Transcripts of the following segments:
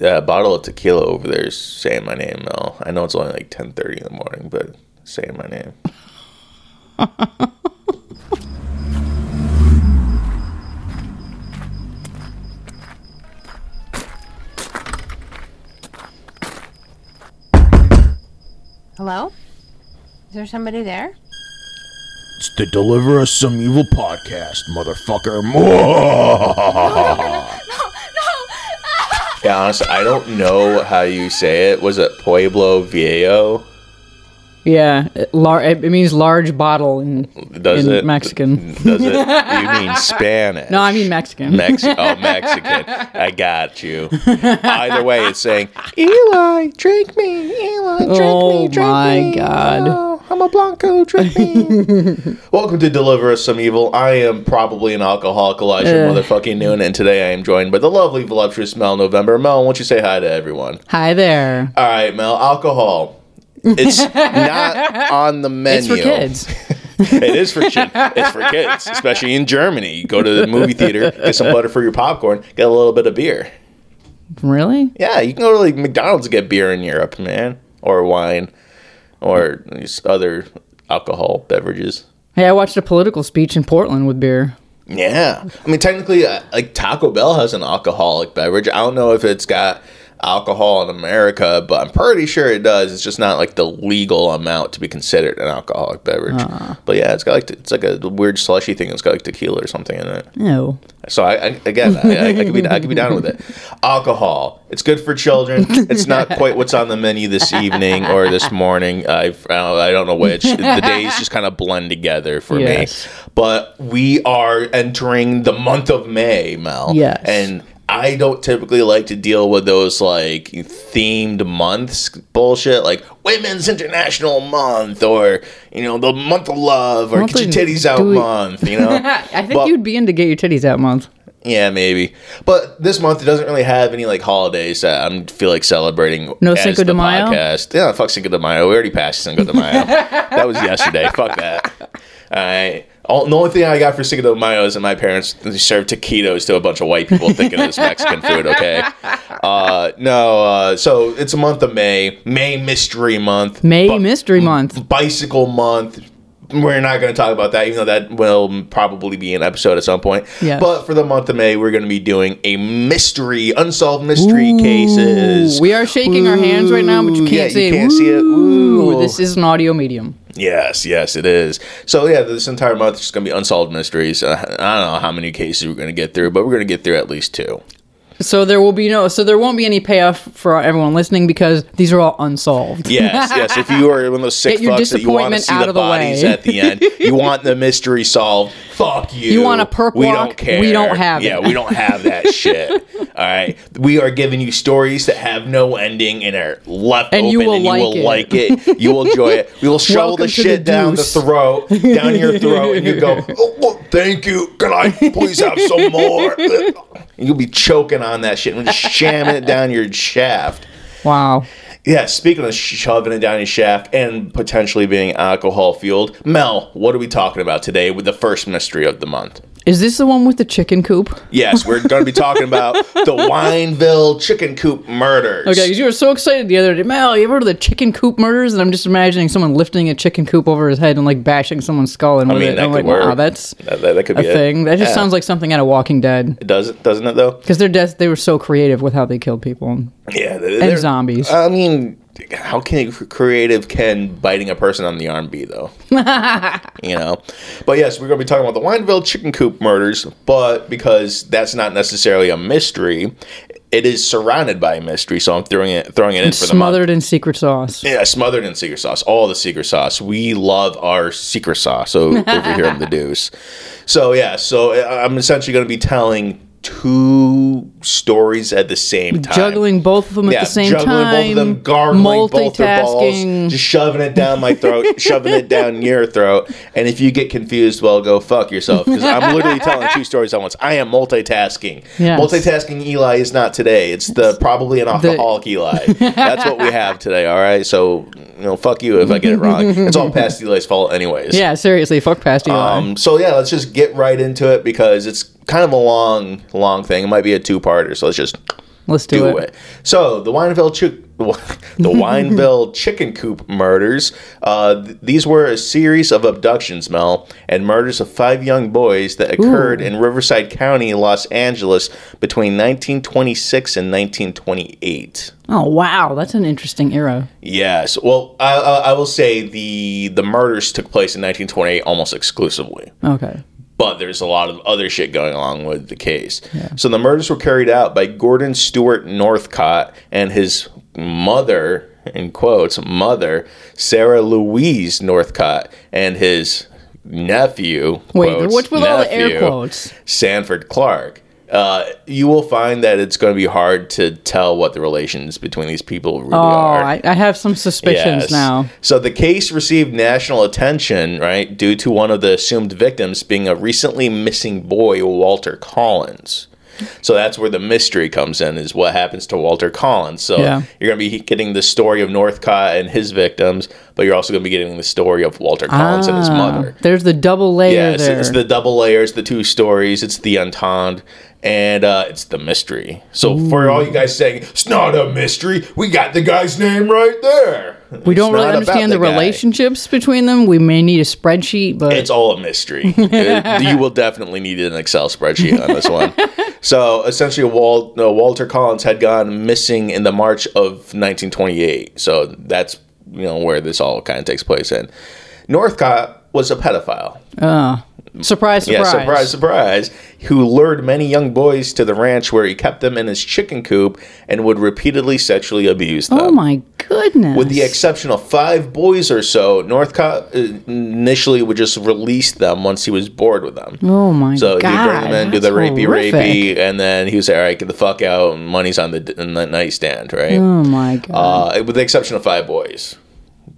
Yeah, a bottle of tequila over there is saying my name, Mel. I know it's only like ten thirty in the morning, but saying my name. Hello? Is there somebody there? It's the Deliver Us Some Evil podcast, motherfucker. Yeah, honestly, I don't know how you say it. Was it Pueblo Viejo? Yeah, it, lar- it means large bottle in, Does in it Mexican. Does it? You mean Spanish? No, I mean Mexican. Mex- oh, Mexican. I got you. Either way, it's saying, Eli, drink me. Eli, drink Oh me. Drink my. God. Oh, I'm a Blanco. Drink me. Welcome to Deliver Us Some Evil. I am probably an alcoholic, Elijah Ugh. motherfucking noon, and today I am joined by the lovely, voluptuous Mel November. Mel, why don't you say hi to everyone? Hi there. All right, Mel, alcohol. It's not on the It's menu. for kids. it is for chi- it's for kids, especially in Germany. You go to the movie theater, get some butter for your popcorn, get a little bit of beer. Really? Yeah, you can go to like McDonald's and get beer in Europe, man, or wine, or these other alcohol beverages. Hey, I watched a political speech in Portland with beer. Yeah, I mean technically, uh, like Taco Bell has an alcoholic beverage. I don't know if it's got alcohol in America, but I'm pretty sure it does. It's just not like the legal amount to be considered an alcoholic beverage. Uh-uh. But yeah, it's got like it's like a weird slushy thing. It's got like tequila or something in it. No. So I, I again, I, I, could be I could be down with it. Alcohol, it's good for children. It's not quite what's on the menu this evening or this morning. I've, I don't know which. The days just kind of blend together for Yes. me. But we are entering the month of May, Mel. Yes. and. I don't typically like to deal with those like themed months bullshit, like Women's International Month or you know the month of love or don't Get Your Titties Out we- month. You know, I think But- you'd be into get your titties out month. yeah, maybe. But this month it doesn't really have any like holidays that I feel like celebrating. No Cinco de Mayo? Podcast. Yeah, fuck Cinco de Mayo. We already passed Cinco de Mayo. that was yesterday. Fuck that. All right. All, the only thing I got for Cinco de Mayo is that my parents served taquitos to a bunch of white people thinking it was Mexican food. Okay. Uh, no. Uh, so it's a month of May. May Mystery Month. May Bu- Mystery Month. Bicycle Month. We're not going to talk about that, even though that will probably be an episode at some point. Yes. But for the month of May, we're going to be doing a mystery, unsolved mystery cases. We are shaking our hands right now, but you can't yeah, see you it. can't see it. Ooh, Ooh. This is an audio medium. Yes, yes, it is. So yeah, this entire month is going to be unsolved mysteries. Uh, I don't know how many cases we're going to get through, but we're going to get through at least two. So there will be no, so there won't be any payoff for everyone listening because these are all unsolved. Yes, yes. If you are one of those sick Get your fucks that you want to disappointment see out the of the bodies way. at the end, you want the mystery solved. Fuck you. You want a perp We walk? don't care. We don't have it. Yeah, we don't have that shit. All right, we are giving you stories that have no ending and are left And open, you will and you like will it. like it. You will enjoy it. We will shovel Welcome the to the shit down the throat, down your throat, and you go, oh, well, "Thank you. Can I please have some more?" And you'll be choking on that shit and just shamming it down your shaft. Wow. Yeah, speaking of shoving it down your shaft and potentially being alcohol fueled, Mel, what are we talking about today with the first mystery of the month? Is this the one with the chicken coop? Yes, we're going to be talking about the Wineville chicken coop murders. Okay, because you were so excited the other day. Mel, you ever heard of the chicken coop murders? And I'm just imagining someone lifting a chicken coop over his head and like bashing someone's skull in with mean, it. that I'm could like, wow, work. that's that, that, that could a be it. thing. That just Yeah. sounds like something out of Walking Dead. It does, doesn't it though? Because their death, they were so creative with how they killed people. Yeah, they- And they're- zombies. I mean, how can creative can biting a person on the arm be though? you know. But yes, we're going to be talking about the Wineville chicken coop murders, but because that's not necessarily a mystery, it is surrounded by a mystery. So I'm throwing it throwing it in for the month. Smothered in secret sauce. Yeah, smothered in secret sauce. All the secret sauce. We love our secret sauce over here on the Deuce. So yeah, so uh, I'm essentially going to be telling two stories at the same time. Juggling both of them at the same juggling time. both of them, gargling both their balls, multitasking. just shoving it down my throat, shoving it down your throat. And if you get confused, well, go fuck yourself because I'm literally telling two stories at once. I am multitasking. Yes. Multitasking Eli is not today. It's the probably an alcoholic Eli. That's what we have today. All right, so know, fuck you if I get it wrong. It's all past Eli's fault, anyways. Yeah, seriously, fuck past Eli. Um, so yeah, let's just get right into it because it's kind of a long, long thing. It might be a two-parter, so let's just Let's do, do it. it. So the Wineville Chick. The Wineville chicken coop murders. Uh, th- these were a series of abductions, Mel, and murders of five young boys that occurred in Riverside County, Los Angeles, between 1926 and 1928. Oh wow, that's an interesting era. Yes. Well, I, I, I will say the the murders took place in 1928 almost exclusively Okay. But there's a lot of other shit going along with the case. So the murders were carried out by Gordon Stewart Northcott and his mother, in quotes, mother, Sarah Louise Northcott, and his nephew, Wait, quotes, what's with all the air quotes? Sanford Clark. Uh, you will find that it's going to be hard to tell what the relations between these people really Oh, are. I, I have some suspicions Yes. now. So the case received national attention, right, due to one of the assumed victims being a recently missing boy, Walter Collins. So that's where the mystery comes in, is what happens to Walter Collins. So Yeah. you're going to be getting the story of Northcott and his victims, but you're also going to be getting the story of Walter Collins and his Ah, mother. There's the double layer Yeah, it's, there. it's the double layers, the two stories, it's the entente, and uh, it's the mystery. So for all you guys saying, it's not a mystery, we got the guy's name right there. we don't It's really understand the, guy. relationships between them. We may need a spreadsheet, but It's all a mystery. Uh, you will definitely need an Excel spreadsheet on this one. So essentially, Wal- no, Walter Collins had gone missing in the March of 1928. So that's you know where this all kind of takes place in. Northcott was a pedophile. surprise, surprise. Yeah, surprise, surprise. Who lured many young boys to the ranch where he kept them in his chicken coop and would repeatedly sexually abuse them. Oh my goodness. With the exception of five boys or so, Northcott uh, initially would just release them once he was bored with them. oh my So god. So he'd bring them in, do the rapey horrific. rapey, and then he was like, all right, get the fuck out, and money's on the, in the nightstand, right? Oh my god. Uh, with the exception of five boys,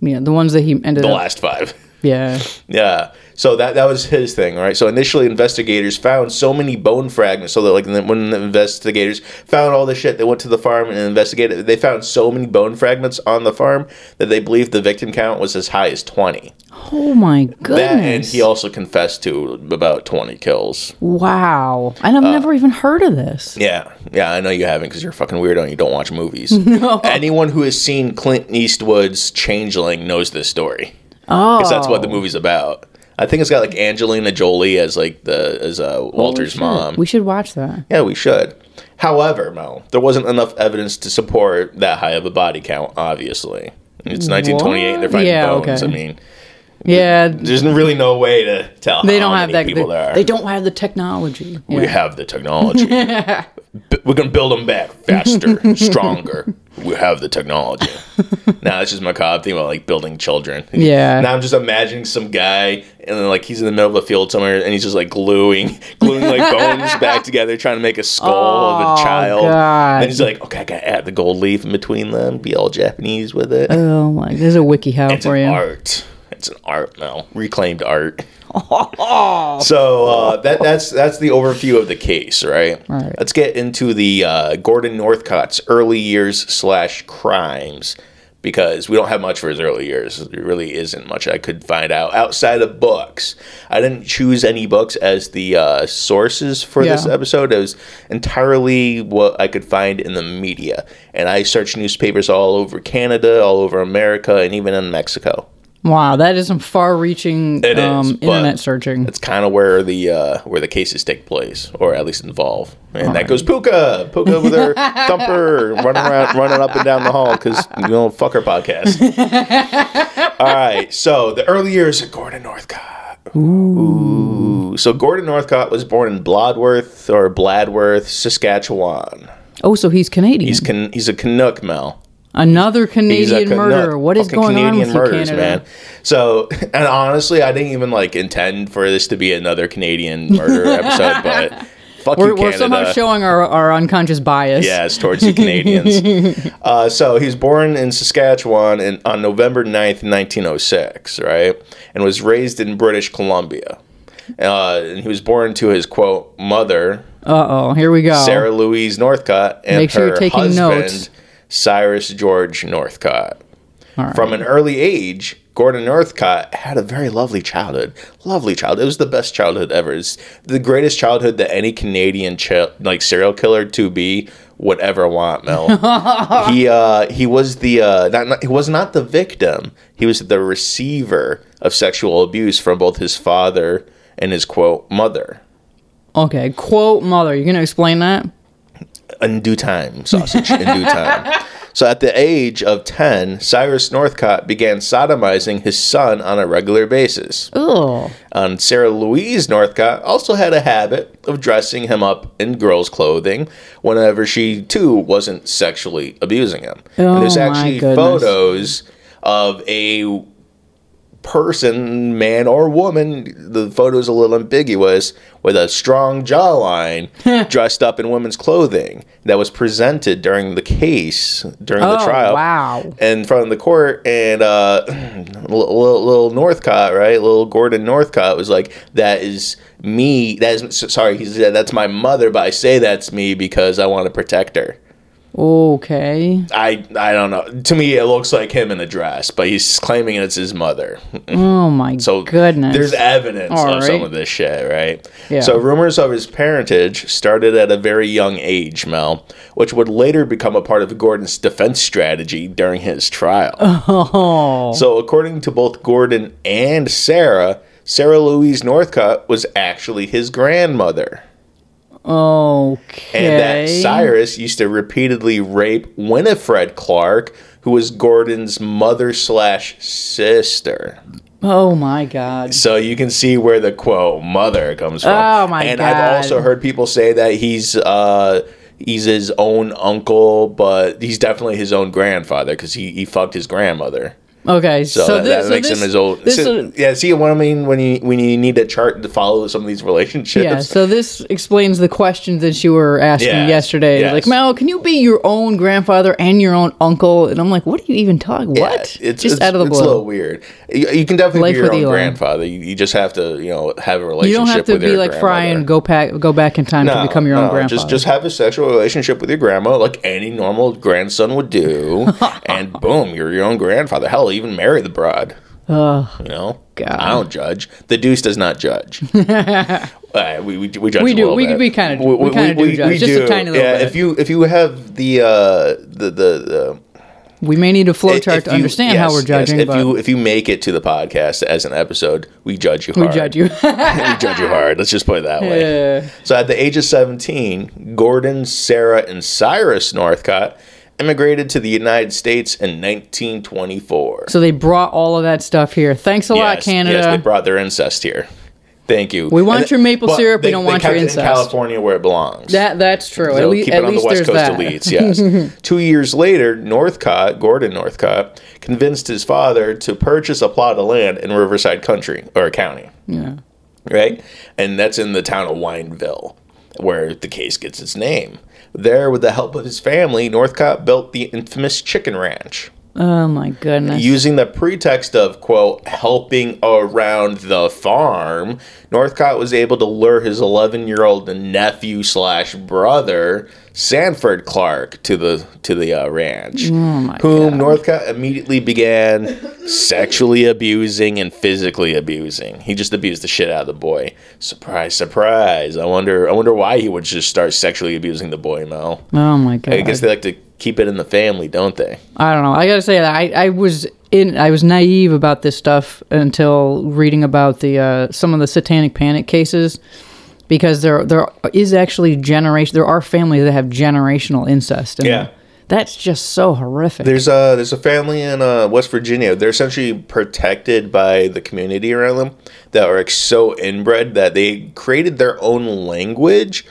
yeah, the ones that he ended up the up. last five. Yeah. Yeah. So that that was his thing, right? So initially, investigators found so many bone fragments. So that like when the investigators found all this shit, they went to the farm and investigated. They found so many bone fragments on the farm that they believed the victim count was as high as twenty. Oh my goodness. That and he also confessed to about twenty kills. wow. And I've Uh, never even heard of this. Yeah, yeah, I know you haven't because you're a fucking weirdo and you don't watch movies. Anyone who has seen Clint Eastwood's Changeling knows this story. Oh. because that's what the movie's about. I think it's got like Angelina Jolie as like the as uh, Walter's Shit. mom. We should watch that. yeah, we should. However, Mel, there wasn't enough evidence to support that high of a body count. Obviously, it's 1928. and They're finding Yeah, bones. okay. I mean, Yeah. there's really no way to tell. They how don't have that. people They, there are. they don't have the technology. We Yeah. have the technology. B- We're gonna build them back faster, stronger. We have the technology. now it's just macabre thing about like building children. Yeah. Now I'm just imagining some guy and then like he's in the middle of a field somewhere and he's just like gluing, gluing like bones back together, trying to make a skull of Oh, a child. God. And he's like, okay, I gotta add the gold leaf in between them, be all Japanese with it. Oh my. There's a wiki how It's for you. art. It's an art now, reclaimed art. so uh, that that's that's the overview of the case, right? Right. Let's get into the uh, Gordon Northcott's early years slash crimes because we don't have much for his early years. There really isn't much I could find out outside of books. I didn't choose any books as the uh, sources for this episode. It was entirely what I could find in the media, and I searched newspapers all over Canada, all over America, and even in Mexico. Wow, that is some far-reaching It is, um, but internet searching. That's kind of where the uh, where the cases take place, or at least involve. And that goes Puka, Puka with her thumper, running around, running up and down the hall because you know, fuck her podcast. All right, so the early years of Gordon Northcott. Ooh. So Gordon Northcott was born in Bladworth or Bladworth, Saskatchewan. Oh, so he's Canadian. He's can he's a Canuck, Mel. Another Canadian Canuck. murderer. What is going on with murders, Canada? So, and honestly, I didn't even like intend for this to be another Canadian murder episode, but fuck We're, you, we're somehow showing our, our unconscious bias. Yes, towards the Canadians. uh, so he was born in Saskatchewan in, on November 9th, 1906, right? And was raised in British Columbia. Uh, and he was born to his quote mother, Uh oh, here we go. Sarah Louise Northcott, and Make sure her you're taking husband, notes. Cyrus George Northcott. Right. From an early age, Gordon Northcott had a very lovely childhood. Lovely childhood. It was the best childhood ever. It's the greatest childhood that any Canadian ch- like serial killer to be would ever want, Mel. he uh he was the uh not, not he was not the victim. He was the receiver of sexual abuse from both his father and his quote mother. Okay, quote mother. You gonna explain that? In due time, sausage in due time. So at the age of 10, Cyrus Northcott began sodomizing his son on a regular basis. Ugh. And Sarah Louise Northcott also had a habit of dressing him up in girls' clothing whenever she too wasn't sexually abusing him. Oh, and there's oh my actually photos of a person, man or woman, the photo's a little ambiguous, with a strong jawline, dressed up in women's clothing that was presented during the case, during the Oh, trial. wow. In front of the court, and uh, little, little, little Northcott, right? Little Gordon Northcott was like, "That is me. That is sorry." He said, "That's my mother," but I say that's me because I want to protect her. Okay. I I don't know. To me, it looks like him in a dress, but he's claiming it's his mother. Oh my So goodness. there's evidence All of some of this shit, right? Yeah. So rumors of his parentage started at a very young age, Mel, which would later become a part of Gordon's defense strategy during his trial. oh. So according to both Gordon and Sarah, Sarah Louise Northcott was actually his grandmother. Okay. And that Cyrus used to repeatedly rape Winifred Clark, who was Gordon's mother slash sister. Oh my God. So you can see where the quote mother comes from. Oh, my and God. And I've also heard people say that he's uh he's his own uncle, but he's definitely his own grandfather because he, he fucked his grandmother. Okay. So, So, that, this, that so makes this, him his old. This, so- yeah, see what I mean when you when you need a chart to follow some of these relationships. yeah. So this explains the questions that you were asking Yes, yesterday. yes. Like, Mel, can you be your own grandfather and your own uncle? And I'm like, what are you even talking? Yeah, what? It's just it's, out of the blue. It's a little weird. You, you can definitely Life be your own grandfather. You, you just have to you know have a relationship. You don't have to be like Fry and go back go back in time to become your own grandfather. Just just have a sexual relationship with your grandma, like any normal grandson would do, and boom, you're your own grandfather. Hell, even marry the broad. Ugh. You know, God. I don't judge. The deuce does not judge. Uh, we, we, we judge We a do. little We- bit. we kinda- we kinda do judge, just a tiny little yeah, bit. if you if you have the uh, the the, the we may need a flow chart to understand how we're judging, yes, if you if you make it to the podcast as an episode, we judge you we judge you. we judge you hard. Let's just put it that way. Yeah. So at the age of 17, Gordon, Sarah, and Cyrus Northcott immigrated to the United States in 1924. so they brought all of that stuff here. Thanks a lot, yes, Canada. Yes, they brought their incest here. Thank you. We want And your maple syrup, we don't they want your incest. in California where it belongs. that that's true. So at, le- keep it on the West Coast that. elites, yes. Two years later, Northcott, Gordon Northcott, convinced his father to purchase a plot of land in Riverside Country, or County, Yeah. right? And that's in the town of Wineville, where the case gets its name. There, with the help of his family, Northcott built the infamous Chicken Ranch. Oh my goodness. Using the pretext of, quote, helping around the farm, Northcott was able to lure his 11 year old nephew slash brother, Sanford Clark, to the to the uh, ranch, whom Northcott immediately began sexually abusing and physically abusing. He just abused the shit out of the boy. Surprise, surprise. I wonder I wonder why he would just start sexually abusing the boy, Mel. oh my god. I guess they like to keep it in the family, don't they? I don't know. I gotta say, I I was in. I was naive about this stuff until reading about the uh, some of the satanic panic cases, because there there is actually generation. There are families that have generational incest. And Yeah. That's just so horrific. There's a there's a family in uh, West Virginia. They're essentially protected by the community around them that are like, so inbred that they created their own language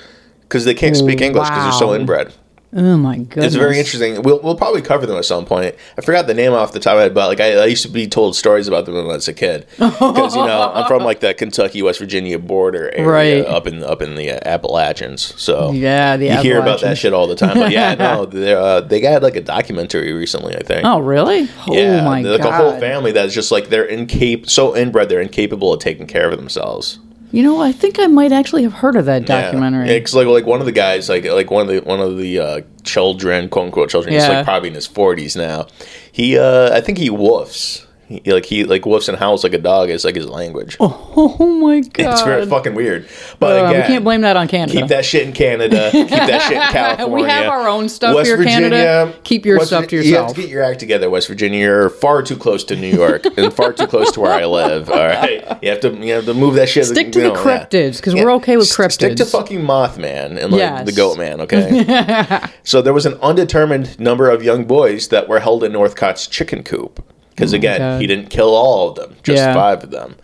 because they can't speak English because they're so inbred. Oh my goodness. It's very interesting. We'll, we'll probably cover them at some point. I forgot the name off the top of my head, but like I, I used to be told stories about them when I was a kid because you know I'm from like the Kentucky West Virginia border area Right. up in up in the uh, Appalachians. So Yeah, the you hear about that shit all the time. But yeah, no, uh, they got like a documentary recently. I think. Oh really? Yeah, oh my like god. a whole family that's just like they're incap so inbred they're incapable of taking care of themselves. You know, I think I might actually have heard of that documentary. Yeah, 'cause, like like one of the guys, like like one of the one of the uh, children, quote unquote children, he's like probably in his forties now. He, uh, I think he woofs He, like he like woofs and howls like a dog is like his language. Oh my god. it's very fucking weird. But Uh, again, we can't blame that on Canada. Keep that shit in Canada. Keep that shit in California. We have our own stuff here, in Canada. Keep your stuff to yourself. You have to get your act together, West Virginia. You're far too close to New York and far too close to where I live. All right, you have to you have to move that shit. Stick to you the know, cryptids because Yeah. we're okay with cryptids. Stick to fucking Mothman and like Yes. the Goat Man, okay? so there was an undetermined number of young boys that were held in Northcott's chicken coop because again, Oh God. he didn't kill all of them, just Yeah. five of them.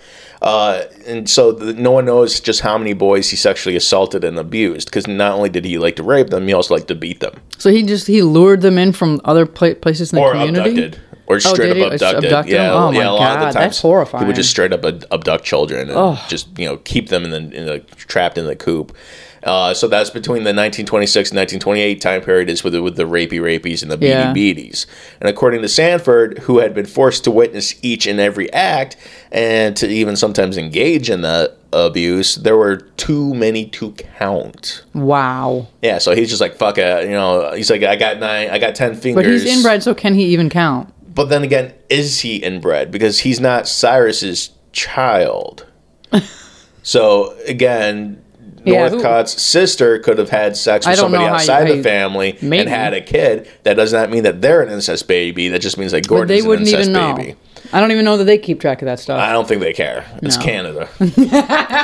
Uh, and so the, no one knows just how many boys he sexually assaulted and abused because not only did he like to rape them, he also liked to beat them So he just he lured them in from other pla- places in the community? or community. abducted. Or Oh, straight up abducted. Abducted yeah, them? Oh, my yeah. A lot of God, the that's times He would just straight up ab- abduct children and Oh. just you know keep them in the, in the trapped in the coop. Uh, so that's between the 1926 and 1928 time period is with the, with the rapey rapies and the beady Yeah. beaties. And according to Sanford, who had been forced to witness each and every act and to even sometimes engage in the abuse, there were too many to count. Wow. Yeah, so he's just like fuck it, you know. He's like, I got nine, I got ten fingers. But he's inbred, so can he even count? But then again, is he inbred? Because he's not Cyrus's child. so again, Yeah, who- Northcott's sister could have had sex with somebody how you- outside the family and had a kid. That does not mean that they're an incest baby. That just means that Gordon's an wouldn't incest even know. I don't even know that they keep track of that stuff. I don't think they care. It's No. Canada.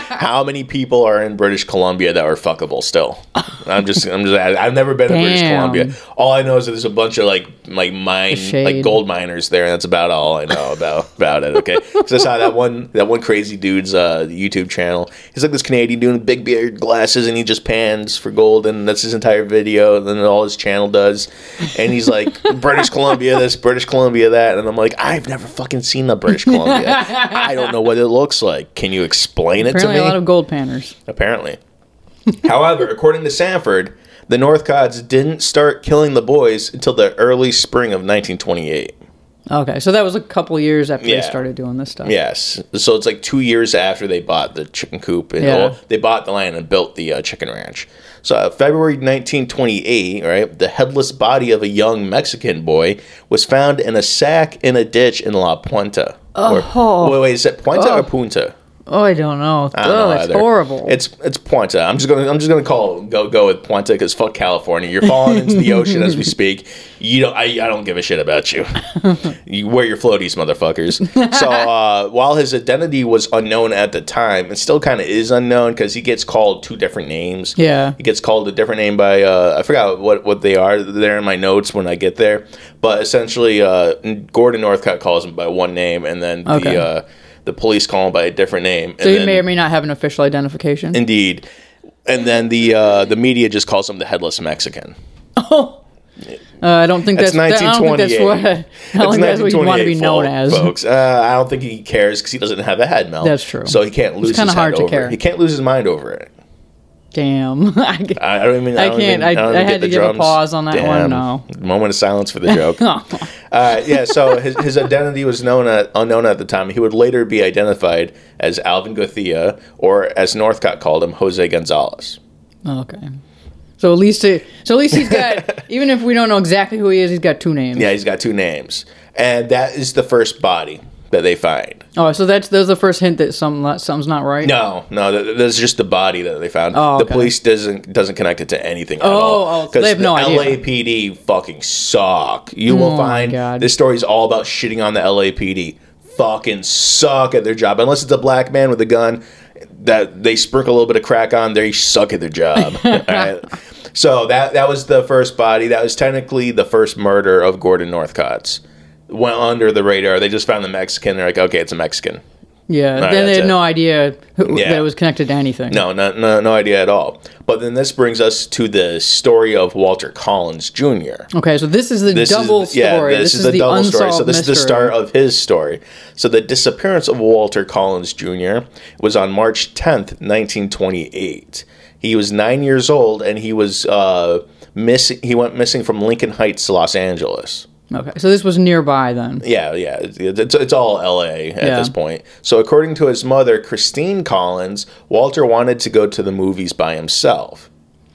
How many people are in British Columbia that are fuckable still? I'm just, I'm just, I've never been to British Damn. Columbia. All I know is that there's a bunch of like, like mine, Shade. like gold miners there, and that's about all I know about about it. Okay, so I saw that one, that one crazy dude's uh, YouTube channel. He's like this Canadian dude with big beard, glasses, and he just pans for gold, and that's his entire video. And then all his channel does, and he's like British Columbia this, British Columbia that, and I'm like, I've never fucking seen the British Columbia. I don't know what it looks like. Can you explain it Apparently, to me? a lot of gold panners. Apparently. However, according to Sanford, the Northcotts didn't start killing the boys until the early spring of 1928. Okay, so that was a couple years after Yeah. they started doing this stuff. Yes. So it's like two years after they bought the chicken coop and Yeah. well, they bought the land and built the uh, chicken ranch. So uh, February 1928, right, the headless body of a young Mexican boy was found in a sack in a ditch in La Puente. Oh. Or, wait, wait, is it Puente or Oh. Punta? Oh, I don't know. I don't oh, know that's either. horrible. It's it's Puente. I'm just gonna I'm just gonna call go go with Puente because fuck California. You're falling into the ocean as we speak. You don't I, I don't give a shit about you. you wear your floaties, motherfuckers. So uh, while his identity was unknown at the time, it still kind of is unknown because he gets called two different names. Yeah. he gets called a different name by uh, I forgot what what they are. They're in my notes when I get there. But essentially, uh, Gordon Northcott calls him by one name, and then Okay. the uh, the police call him by a different name. so and he then- may or may not have an official identification. Indeed. And then the uh, the media just calls him the headless Mexican. uh, I don't think That's that's, that- I don't think that's 1928. what I don't think that's what you want to be 1928 known fol- as. folks. Uh, I don't think he cares because he doesn't have a head, Mel. That's true. So he can't lose. It's kinda hard to over care. It. He can't lose his mind over it. Damn. I, I I don't even. I, I don't can't- Even, I- I had to give a pause on that one, no. Moment of silence for the joke. uh, yeah. So his, his identity was known at, unknown at the time. He would later be identified as Alvin Gothea, or as Northcott called him, Jose Gonzalez. okay. So at least it, so at least he's got even if we don't know exactly who he is, he's got two names. Yeah, he's got two names, and that is the first body that they find. Oh, so that's that's the first hint that some something's not right. No, no, th- th- that's just the body that they found. Oh, The police doesn't doesn't connect it to anything at Oh, all. oh, they have the no idea. LAPD fucking suck. You will Oh my find God. this is all about shitting on the LAPD. Fucking suck at their job. Unless it's a black man with a gun that they sprinkle a little bit of crack on, they suck at their job. right? So that that was the first body. That was technically the first murder of Gordon Northcott's. Went under the radar. They just found the Mexican. They're like, okay, it's a Mexican. Yeah. right, then they had it. no idea who, Yeah. that it was connected to anything. No, no, no, no idea at all. But then this brings us to the story of Walter Collins Jr. Okay, so this is the This double is, yeah, story. this, this, is, the, double story. So this is the start of his story. So the disappearance of Walter Collins Jr. was on March 10th, 1928. He was nine years old, and he was uh, missing. He went missing from Lincoln Heights, Los Angeles. Okay, so this was nearby then. Yeah, yeah, it's, it's, all L.A. at Yeah. this point. So, according to his mother, Christine Collins, Walter wanted to go to the movies by himself.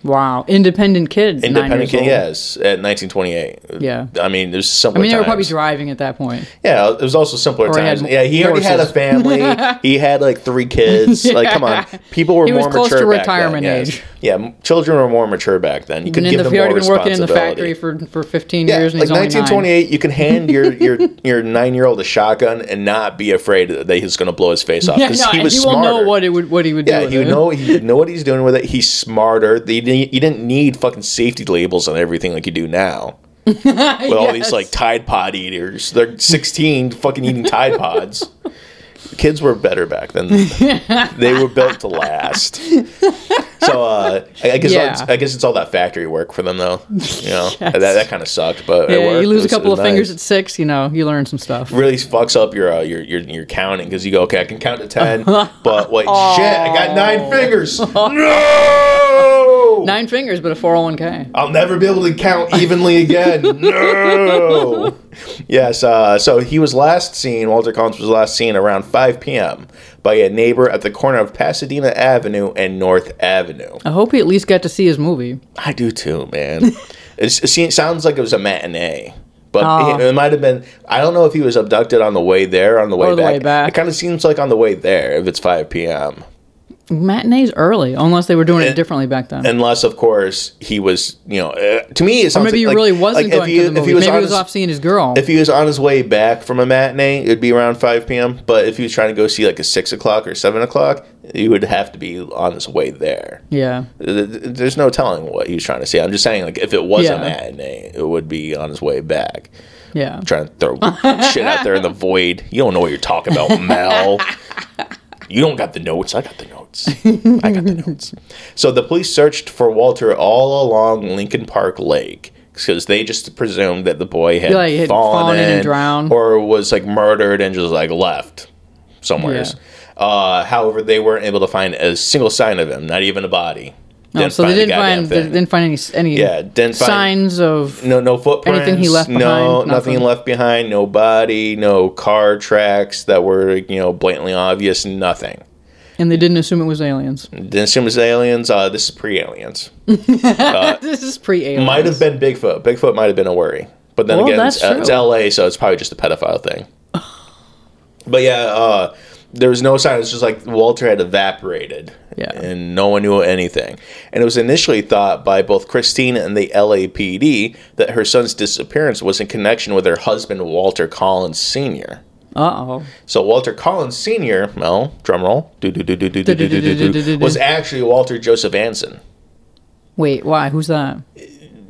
Wow. Independent kid. Independent kid, old. yes, at 1928. Yeah. I mean, there's something. I mean, they were probably times. driving at that point. Yeah, it was also simpler Or he times. yeah, he already had a family. he had like three kids. Like, come on, people were He was more close to mature back retirement age. yes. Yeah, children were more mature back then. You could give the, them he more been working in the factory for, for 15 Yeah, years and like he's only 1928, you can hand your your your nine year old a shotgun and not be afraid that he's going to blow his face off Yeah, because no, he was he smarter. will know what it would what he would yeah, do. with he would know he would know what he's doing with it. He's smarter. He didn't, he didn't need fucking safety labels on everything like you do now. With all these like Tide Pod eaters, they're 16 fucking eating Tide Pods. Kids were better back then. they were built to last. So uh, I, I guess Yeah. it's, I guess it's all that factory work for them though. You know that, that kind of sucked, but Yeah, worked. you lose a couple of was fingers at six, you know, you learn some stuff. really fucks up your uh, your, your your counting because you go okay I can count to ten but wait shit I got nine fingers no Nine fingers, but a 401k. I'll never be able to count evenly again no yes uh, so he was last seen Walter Collins was last seen around 5 p.m. by a neighbor at the corner of Pasadena Avenue and North Avenue I hope he at least got to see his movie. I do too man it's, it sounds like it was a matinee but Oh. it, it might have been. I don't know if he was abducted on the way there, on the way the back. way back. It kind of seems like on the way there if it's 5 p.m. Matinee's early, unless they were doing it differently back then. Unless, of course, he was. You know, uh, to me, it or sounds maybe he like, really wasn't like if going he- to the if movie. he was maybe he was his- off seeing his girl. If he was on his way back from a matinee, it'd be around 5 p.m. But if he was trying to go see like a 6 o'clock or 7 o'clock, he would have to be on his way there. yeah. Th- th- There's no telling what he was trying to see. I'm just saying, like, if it was Yeah. a matinee, it would be on his way back. Yeah. trying to throw shit out there in the void. You don't know what you're talking about, Mel. You don't got the notes. I got the notes. I got the notes. So the police searched for Walter all along Lincoln Park Lake because they just presumed that the boy had, Like, had fallen, fallen and drowned. or was like murdered and just like left somewhere. Uh, however, they weren't able to find a single sign of him, not even a body. Oh, so they didn't goddamn find they didn't find any any Yeah, didn't find- signs of No, no footprints. Anything he left No, nothing Nothing? left behind. No body. No car tracks that were you know blatantly obvious. Nothing. and they didn't assume it was aliens. Didn't assume it was aliens. Uh, this is pre-aliens. this is pre-aliens. Might have been Bigfoot. Bigfoot might have been a worry, but then Well, again, it's, uh, it's. L.A., so it's probably just a pedophile thing. but yeah, uh, there was no sign. It's just like Walter had evaporated, yeah. And no one knew anything. And it was initially thought by both Christine and the LAPD that her son's disappearance was in connection with her husband, Walter Collins Sr. Uh oh. So Walter Collins Sr., Mel, drumroll, was actually Walter Joseph Anson. Wait, why? Who's that?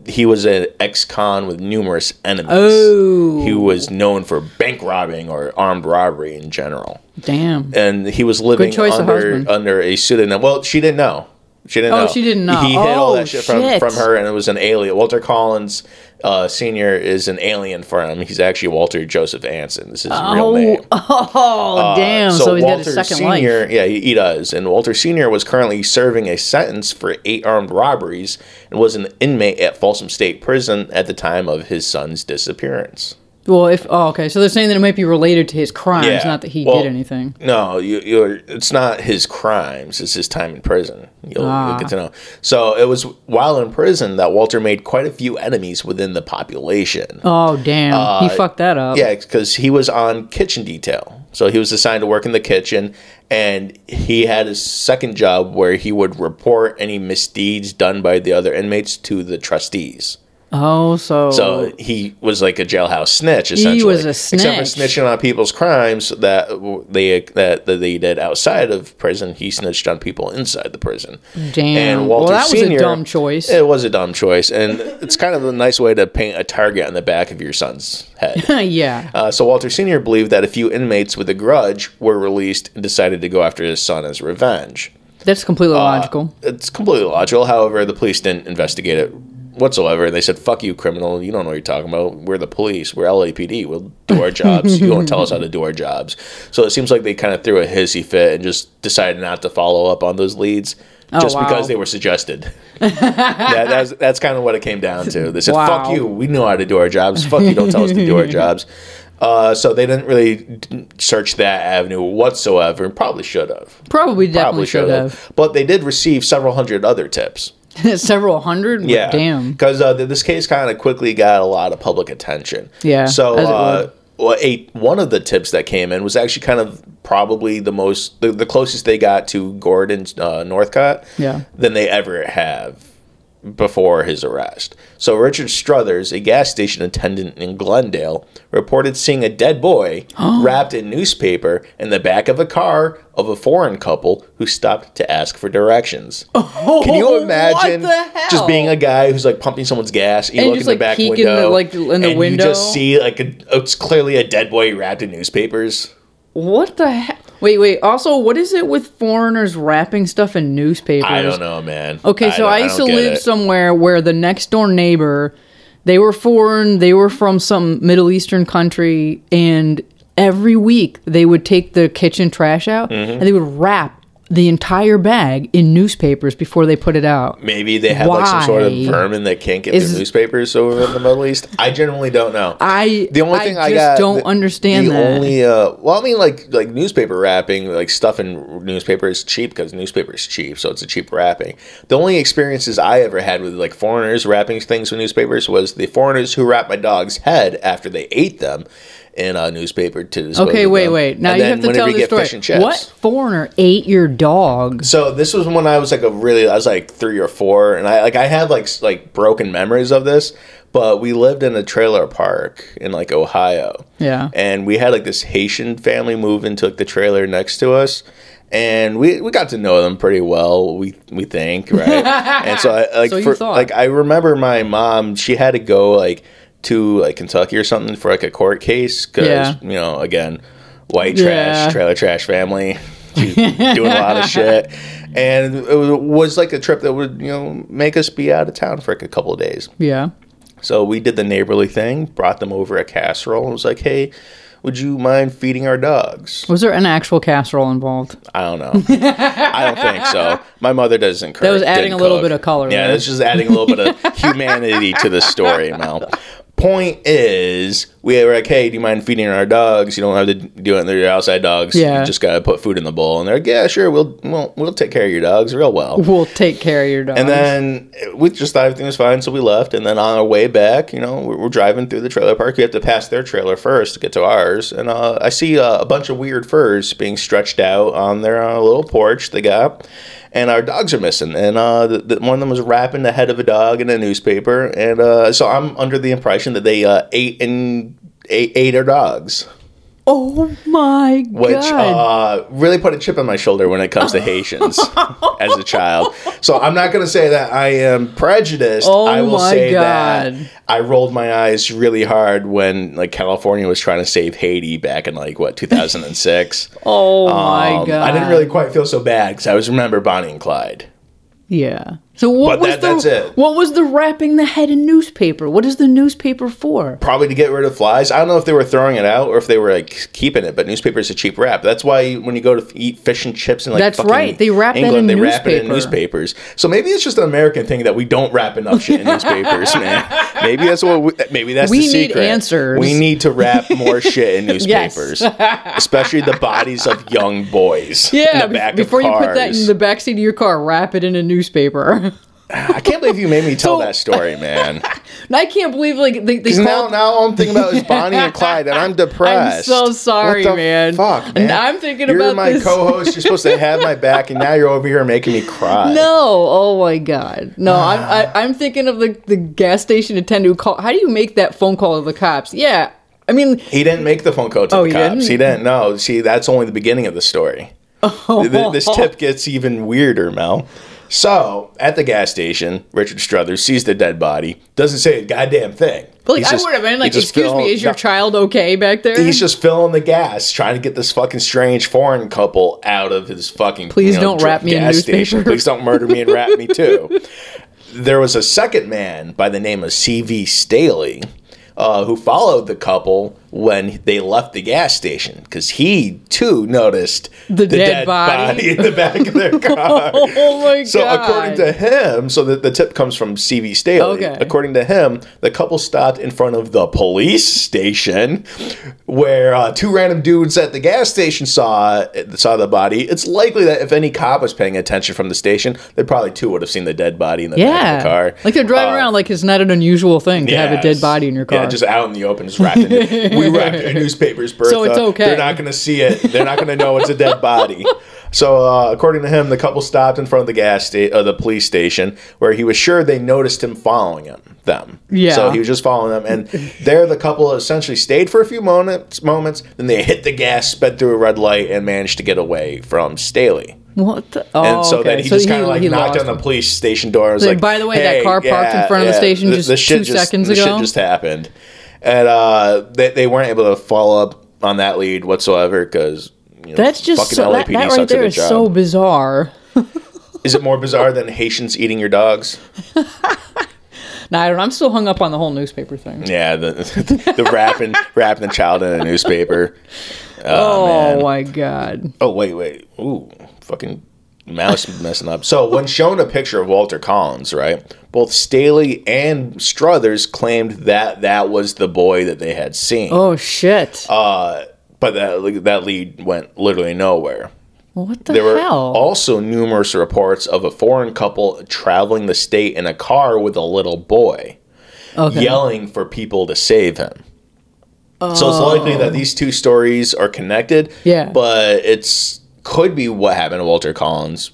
He was an ex-con with numerous enemies. Oh. He was known for bank robbing or armed robbery in general. Damn. And he was living under under a pseudonym. Well, she didn't know. She didn't Oh, know. she didn't know. He hid all Oh, that shit from, shit. from her, and it was an alien. Walter Collins uh, Senior is an alien for him. He's actually Walter Joseph Anson. This is his real Oh, name. oh, damn! So, he's got his second Senior, life. yeah, he, he does. And Walter Senior was currently serving a sentence for eight armed robberies and was an inmate at Folsom State Prison at the time of his son's disappearance. Well, if oh, okay, so they're saying that it might be related to his crimes, not that he well, did anything. No, you, you're, it's not his crimes. It's his time in prison. You'll, Ah. you'll get to know. So it was while in prison that Walter made quite a few enemies within the population. Oh, damn! he fucked that up. Uh, Yeah, because he was on kitchen detail. So he was assigned to work in the kitchen, and he had a second job where he would report any misdeeds done by the other inmates to the trustees. Oh, so So he was like a jailhouse snitch, essentially. He was a snitch, Except for snitch. snitching on people's crimes that they that, that they did outside of prison, he snitched on people inside the prison. Damn. And Walter well, that was a dumb choice. It was a dumb choice, and it's kind of a nice way to paint a target on the back of your son's head. yeah. Uh, so Walter Sr. believed that a few inmates with a grudge were released and decided to go after his son as revenge. That's completely logical. It's completely logical. However, the police didn't investigate it whatsoever. And they said, "Fuck you, criminal! You don't know what you're talking about. We're the police. We're LAPD. We'll do our jobs. you don't tell us how to do our jobs." So it seems like they kind of threw a hissy fit and just decided not to follow up on those leads. Just Oh, wow. because they were suggested. that, that's that's kind of what it came down to. They said, Wow. "Fuck you! We know how to do our jobs. Fuck you! Don't tell us to do our jobs." Uh, so they didn't really search that avenue whatsoever. And probably should have Probably definitely probably should have. But they did receive several hundred other tips. Several hundred. Yeah, Damn. Because uh, th- this case kind of quickly got a lot of public attention. Yeah, So, uh, a, one of the tips that came in was actually kind of probably the most, the, the closest they got to Gordon uh, Northcott. Yeah. Than they ever have before his arrest. So Richard Struthers, a gas station attendant in Glendale, reported seeing a dead boy wrapped in newspaper in the back of a car of a foreign couple who stopped to ask for directions. Can you imagine Oh, What the hell? just being a guy who's like pumping someone's gas? You And look just, in the like, back peek in the, window, like, in the and window? you just see like a, it's clearly a dead boy wrapped in newspapers. What the heck? Wait, wait. Also, what is it with foreigners wrapping stuff in newspapers? I don't know, man. Okay, so don't- I, used to live it. somewhere where the next door neighbor, they were foreign, they were from some Middle Eastern country, and every week they would take the kitchen trash out Mm-hmm. and they would wrap the entire bag in newspapers before they put it out. Maybe they have like some sort of vermin that can't get Is- their newspapers over in the Middle East. I generally don't know. I the only I thing I, got don't the- understand the that. only uh well I mean like like newspaper wrapping like stuff in newspaper is cheap because newspaper is cheap so it's a cheap wrapping the only experiences I ever had with like foreigners wrapping things with newspapers was the foreigners who wrapped my dog's head after they ate them in a newspaper to dispose okay, wait, them. wait. Now And you have to tell the story. fish and chips. What foreigner ate your dog? So this was when I was like a really I was like three or four, and I like I have like like broken memories of this. But we lived in a trailer park in like Ohio. Yeah. And we had like this Haitian family move into like the trailer next to us. And we, we got to know them pretty well, we we think, right? and so I like So for, like I remember my mom, she had to go like to like Kentucky or something for like a court case because Yeah. you know again, white Yeah. trash, trailer trash family, doing a lot of shit, and it was like a trip that would you know make us be out of town for like a couple of days. Yeah. So we did the neighborly thing, brought them over a casserole, and was like, "Hey, would you mind feeding our dogs?" Was there an actual casserole involved? I don't know. I don't think so. My mother doesn't. Cook, That was adding a little bit of color Yeah, there. that's just adding a little bit of humanity to the story, Mel. Point is, we were like, "Hey, do you mind feeding our dogs? You don't have to do it. They're outside dogs. Yeah. You just gotta put food in the bowl." And they're like, "Yeah, sure. We'll we'll, we'll take care of your dogs real well." We'll take care of your dogs. And then we just thought everything was fine, so we left. And then on our way back, you know, we're, we're driving through the trailer park. You have to pass their trailer first to get to ours. And uh, I see uh, a bunch of weird furs being stretched out on their uh, little porch they got. And our dogs are missing. And uh, the, the, one of them was wrapping the head of a dog in a newspaper. And uh, so I'm under the impression that they uh, ate and ate, ate our dogs oh my which god! uh, really put a chip on my shoulder when it comes to Haitians as a child. So I'm not going to say that I am prejudiced. Oh I will my say God. that I rolled my eyes really hard when like California was trying to save Haiti back in like what 2006. oh my Um, god! I didn't really quite feel so bad because I was remember Bonnie and Clyde. Yeah. So what But was that- the what was the wrapping the head in newspaper? What is the newspaper for? Probably to get rid of flies. I don't know if they were throwing it out or if they were like keeping it. But newspaper is a cheap wrap. That's why when you go to eat fish and chips and like That's right. They wrap that in they wrap it in newspapers. So maybe it's just an American thing that we don't wrap enough shit in newspapers, man. Maybe that's what. We, maybe that's We the need secret. answers. We need to wrap more shit in newspapers, especially the bodies of young boys. Yeah, in the be- back before you put that in the back seat of your car, wrap it in a newspaper. I can't believe you made me tell So- that story, man. I can't believe like they, they now, now all I'm thinking about is Bonnie and Clyde, and I'm depressed. I'm so sorry, man. Fuck, man. I'm thinking about you're about my this- co-host. You're supposed to have my back, and now you're over here making me cry. No, oh my god, no! I'm I, I'm thinking of the the gas station attendant who call. How do you make that phone call to the cops? Yeah, I mean, He didn't make the phone call to Oh, the he cops. didn't? He didn't. No, see, that's only the beginning of the story. Th- this tip gets even weirder, Mel. So, at the gas station, Richard Struthers sees the dead body, doesn't say a goddamn thing. like I just- would have been like, "Excuse me, is your no, child okay back there?" He's just filling the gas, trying to get this fucking strange foreign couple out of his fucking. Please you know, don't wrap me in newspaper. station. Please don't murder me and wrap me too. There was a second man by the name of C.V. Staley, uh, who followed the couple when they left the gas station because he too noticed The dead body? in the back of their car. Oh my So god! So according to him, so the, the tip comes from CV Staley. Okay. According to him, the couple stopped in front of the police station, where uh, two random dudes at the gas station saw saw the body. It's likely that if any cop was paying attention from the station, they probably too would have seen the dead body in the back of the car. like they're driving Uh, around like it's not an unusual thing to have a dead body in your car. Yeah, just out in the open, just wrapped in it. We wrapped it newspapers, Bertha. So it's okay. They're not going to see it. They're not going to know it's a dead body. So, uh, according to him, the couple stopped in front of the gas station, uh, the police station, where he was sure they noticed him following him. Them. Yeah. So he was just following them, and there the couple essentially stayed for a few moments. Moments, then they hit the gas, sped through a red light, and managed to get away from Staley. what? The? Oh, And so okay. then he just kind of like knocked on the police station door. and was Like, like, by the way, that car parked in front of the station the- just the two seconds the ago?" shit just happened, and uh, they they weren't able to follow up on that lead whatsoever because you know, That's just fucking so, that, LAPD that sucks right there is job. so bizarre. Is it more bizarre than Haitians eating your dogs? Nah, I don't. know. I'm still hung up on the whole newspaper thing. Yeah, the the wrapping wrapping the child in a newspaper. Oh, man. my god. Oh wait, wait. Ooh, fucking mouse messing up. So when shown a picture of Walter Collins, right, both Staley and Struthers claimed that that was the boy that they had seen. Oh shit. Uh, but that that lead went literally nowhere. what the There were hell? also numerous reports of a foreign couple traveling the state in a car with a little boy, okay. yelling for people to save him. So it's likely that these two stories are connected. Yeah. But it's could be what happened to Walter Collins.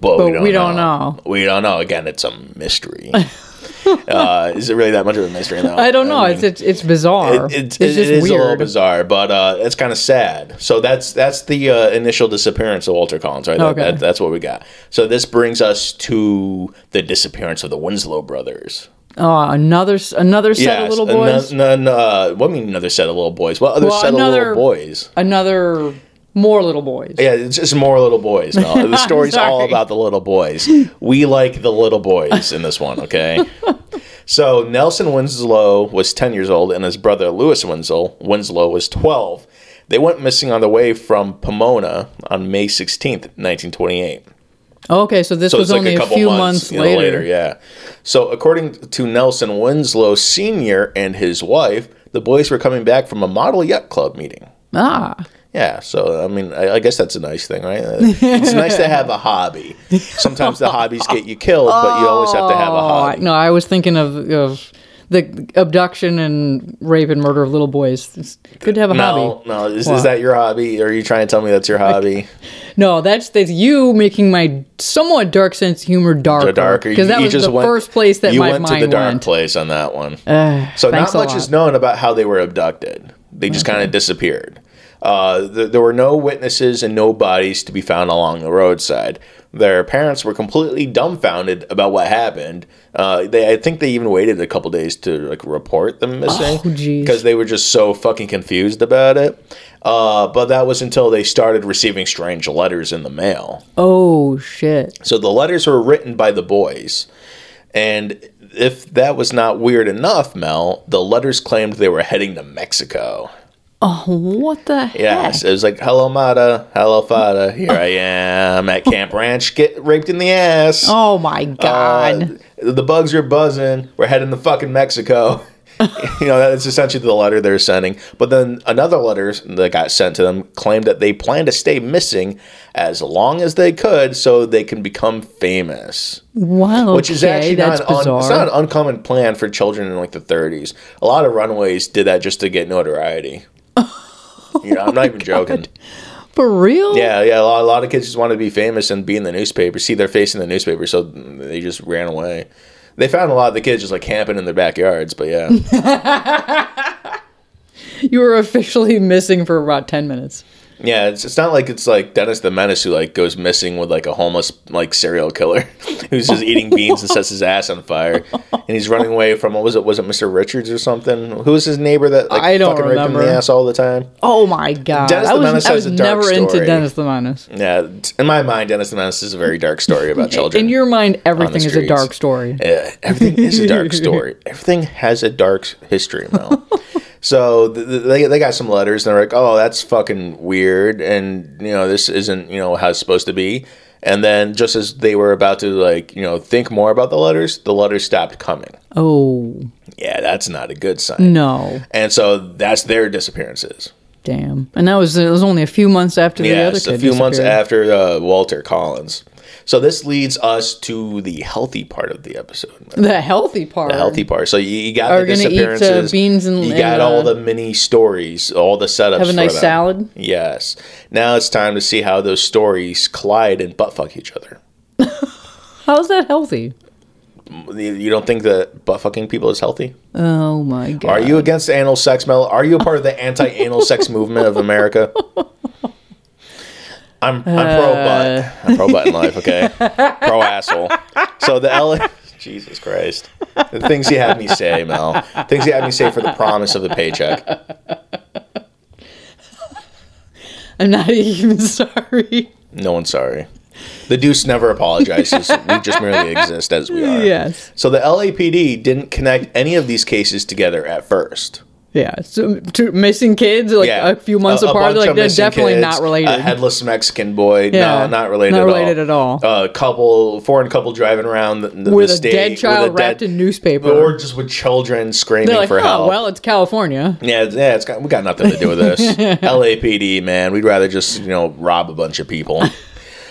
But, we, don't, we don't know. know. We don't know. Again, it's a mystery. uh, is it really that much of a mystery? though? I don't know. mean, it's, it's it's bizarre. it, it's, it's it just is a little weird. bizarre, but uh, it's kind of sad. So that's that's the uh, initial disappearance of Walter Collins, right? Okay. that- that's what we got. So this brings us to the disappearance of the Winslow brothers. Oh, another another set of little boys. No, no, uh, what do you mean another set of little boys? What other Well, set another- of little boys? another more little boys. Yeah, it's just more little boys. Mel. The story's all about the little boys. We like the little boys in this one, okay? so Nelson Winslow was 10 years old and his brother Lewis Winslow, Winslow was 12. They went missing on the way from Pomona on May 16th, 1928. Okay, so this So was it's like only a a, couple few months, months, you know, later. Yeah. So according to Nelson Winslow Sr. and his wife, the boys were coming back from a model yacht club meeting. Ah, Yeah, so I mean, I, I guess that's a nice thing, right? Uh, It's nice to have a hobby. Sometimes the hobbies get you killed, but you always have to have a oh, hobby. no, I was thinking of of the abduction and rape and murder of little boys. It's good to have a No, hobby. no, is, is that your hobby? Or are you trying to tell me that's your hobby? No, that's that's you making my somewhat dark sense humor darker. Darker, because that you was the went- first place that you my went mind to the dark went. place on that one. Uh, So not much is known about how they were abducted. They just kind of disappeared. Uh, th- there were no witnesses and no bodies to be found along the roadside. Their parents were completely dumbfounded about what happened. Uh, they, I think they even waited a couple days to like report them missing Oh, because they were just so fucking confused about it. Uh, but that was until they started receiving strange letters in the mail. Oh shit! So the letters were written by the boys. And if that was not weird enough, Mel, the letters claimed they were heading to Mexico. Oh, what the heck? Yes, it was like, hello, Mata. Hello, Fada. Here I am at Camp Ranch, get raped in the ass. Oh my god! Uh, the bugs are buzzing. We're heading to fucking Mexico. you know, that's essentially the letter they're sending. But then another letter that got sent to them claimed that they plan to stay missing as long as they could so they can become famous. wow, Which is okay, actually that's not, un, bizarre. it's not an uncommon plan for children in like the 30s. A lot of runaways did that just to get notoriety. you know, I'm not even oh, joking. For real? Yeah, yeah. A lot, a lot of kids just wanted to be famous and be in the newspaper, see their face in the newspaper, so they just ran away. They found a lot of the kids just like camping in their backyards, but yeah. You were officially missing for about ten minutes. Yeah, it's, it's not like it's like Dennis the Menace who like goes missing with like a homeless like serial killer who's just eating oh, beans and sets his ass on fire, and he's running away from what was it? Was it Mr. Richards or something? Who was his neighbor that like I don't fucking raped him in remember. the ass all the time? Oh my god! Dennis I the was, Menace I has was a dark never into story. Dennis the Menace. Yeah, in my mind, Dennis the Menace is a very dark story about children. In your mind, everything is a streets. dark story. Yeah, everything is a dark story. Everything has a dark history, Mel. So th- th- they, they got some letters and they're like, oh, that's fucking weird. And, you know, this isn't, you know, how it's supposed to be. And then just as they were about to, like, you know, think more about the letters, the letters stopped coming. Oh Yeah, that's not a good sign. no, And so that's their disappearances. damn! And that was it was only a few months after the other Yes, kid a few months after uh, Walter Collins. So this leads us to the healthy part of the episode. The healthy part. The healthy part. So you, you got Are the gonna eat, uh, disappearances. beans and- you and, got all uh, the mini stories, all the setups. Have a nice salad. Yes. Now it's time to see how those stories collide and butt fuck each other. How's that healthy? You you don't think that butt fucking people is healthy? Oh my god! Are you against anal sex, Mel? Are you a part of the anti-anal sex movement of America? I'm I'm pro uh. butt. I'm pro butt in life. Okay, pro asshole. So the L. Jesus Christ. The things you had me say, Mel. Things you had me say for the promise of the paycheck. I'm not even sorry. No one's sorry. The Deuce never apologizes. we just merely exist as we are. Yes. So the LAPD didn't connect any of these cases together at first. Yeah. So two missing kids, like yeah, a few months apart. bunch Like they're definitely kids, not related. A headless Mexican boy. Yeah, no, not related. not at related all. at all. A couple, foreign couple driving around the, the, with the a state dead child wrapped dead- in newspaper. or just with children screaming like, for oh, help. well, it's California. yeah, yeah, it's got we got nothing to do with this. LAPD, man, we'd rather just you know rob a bunch of people.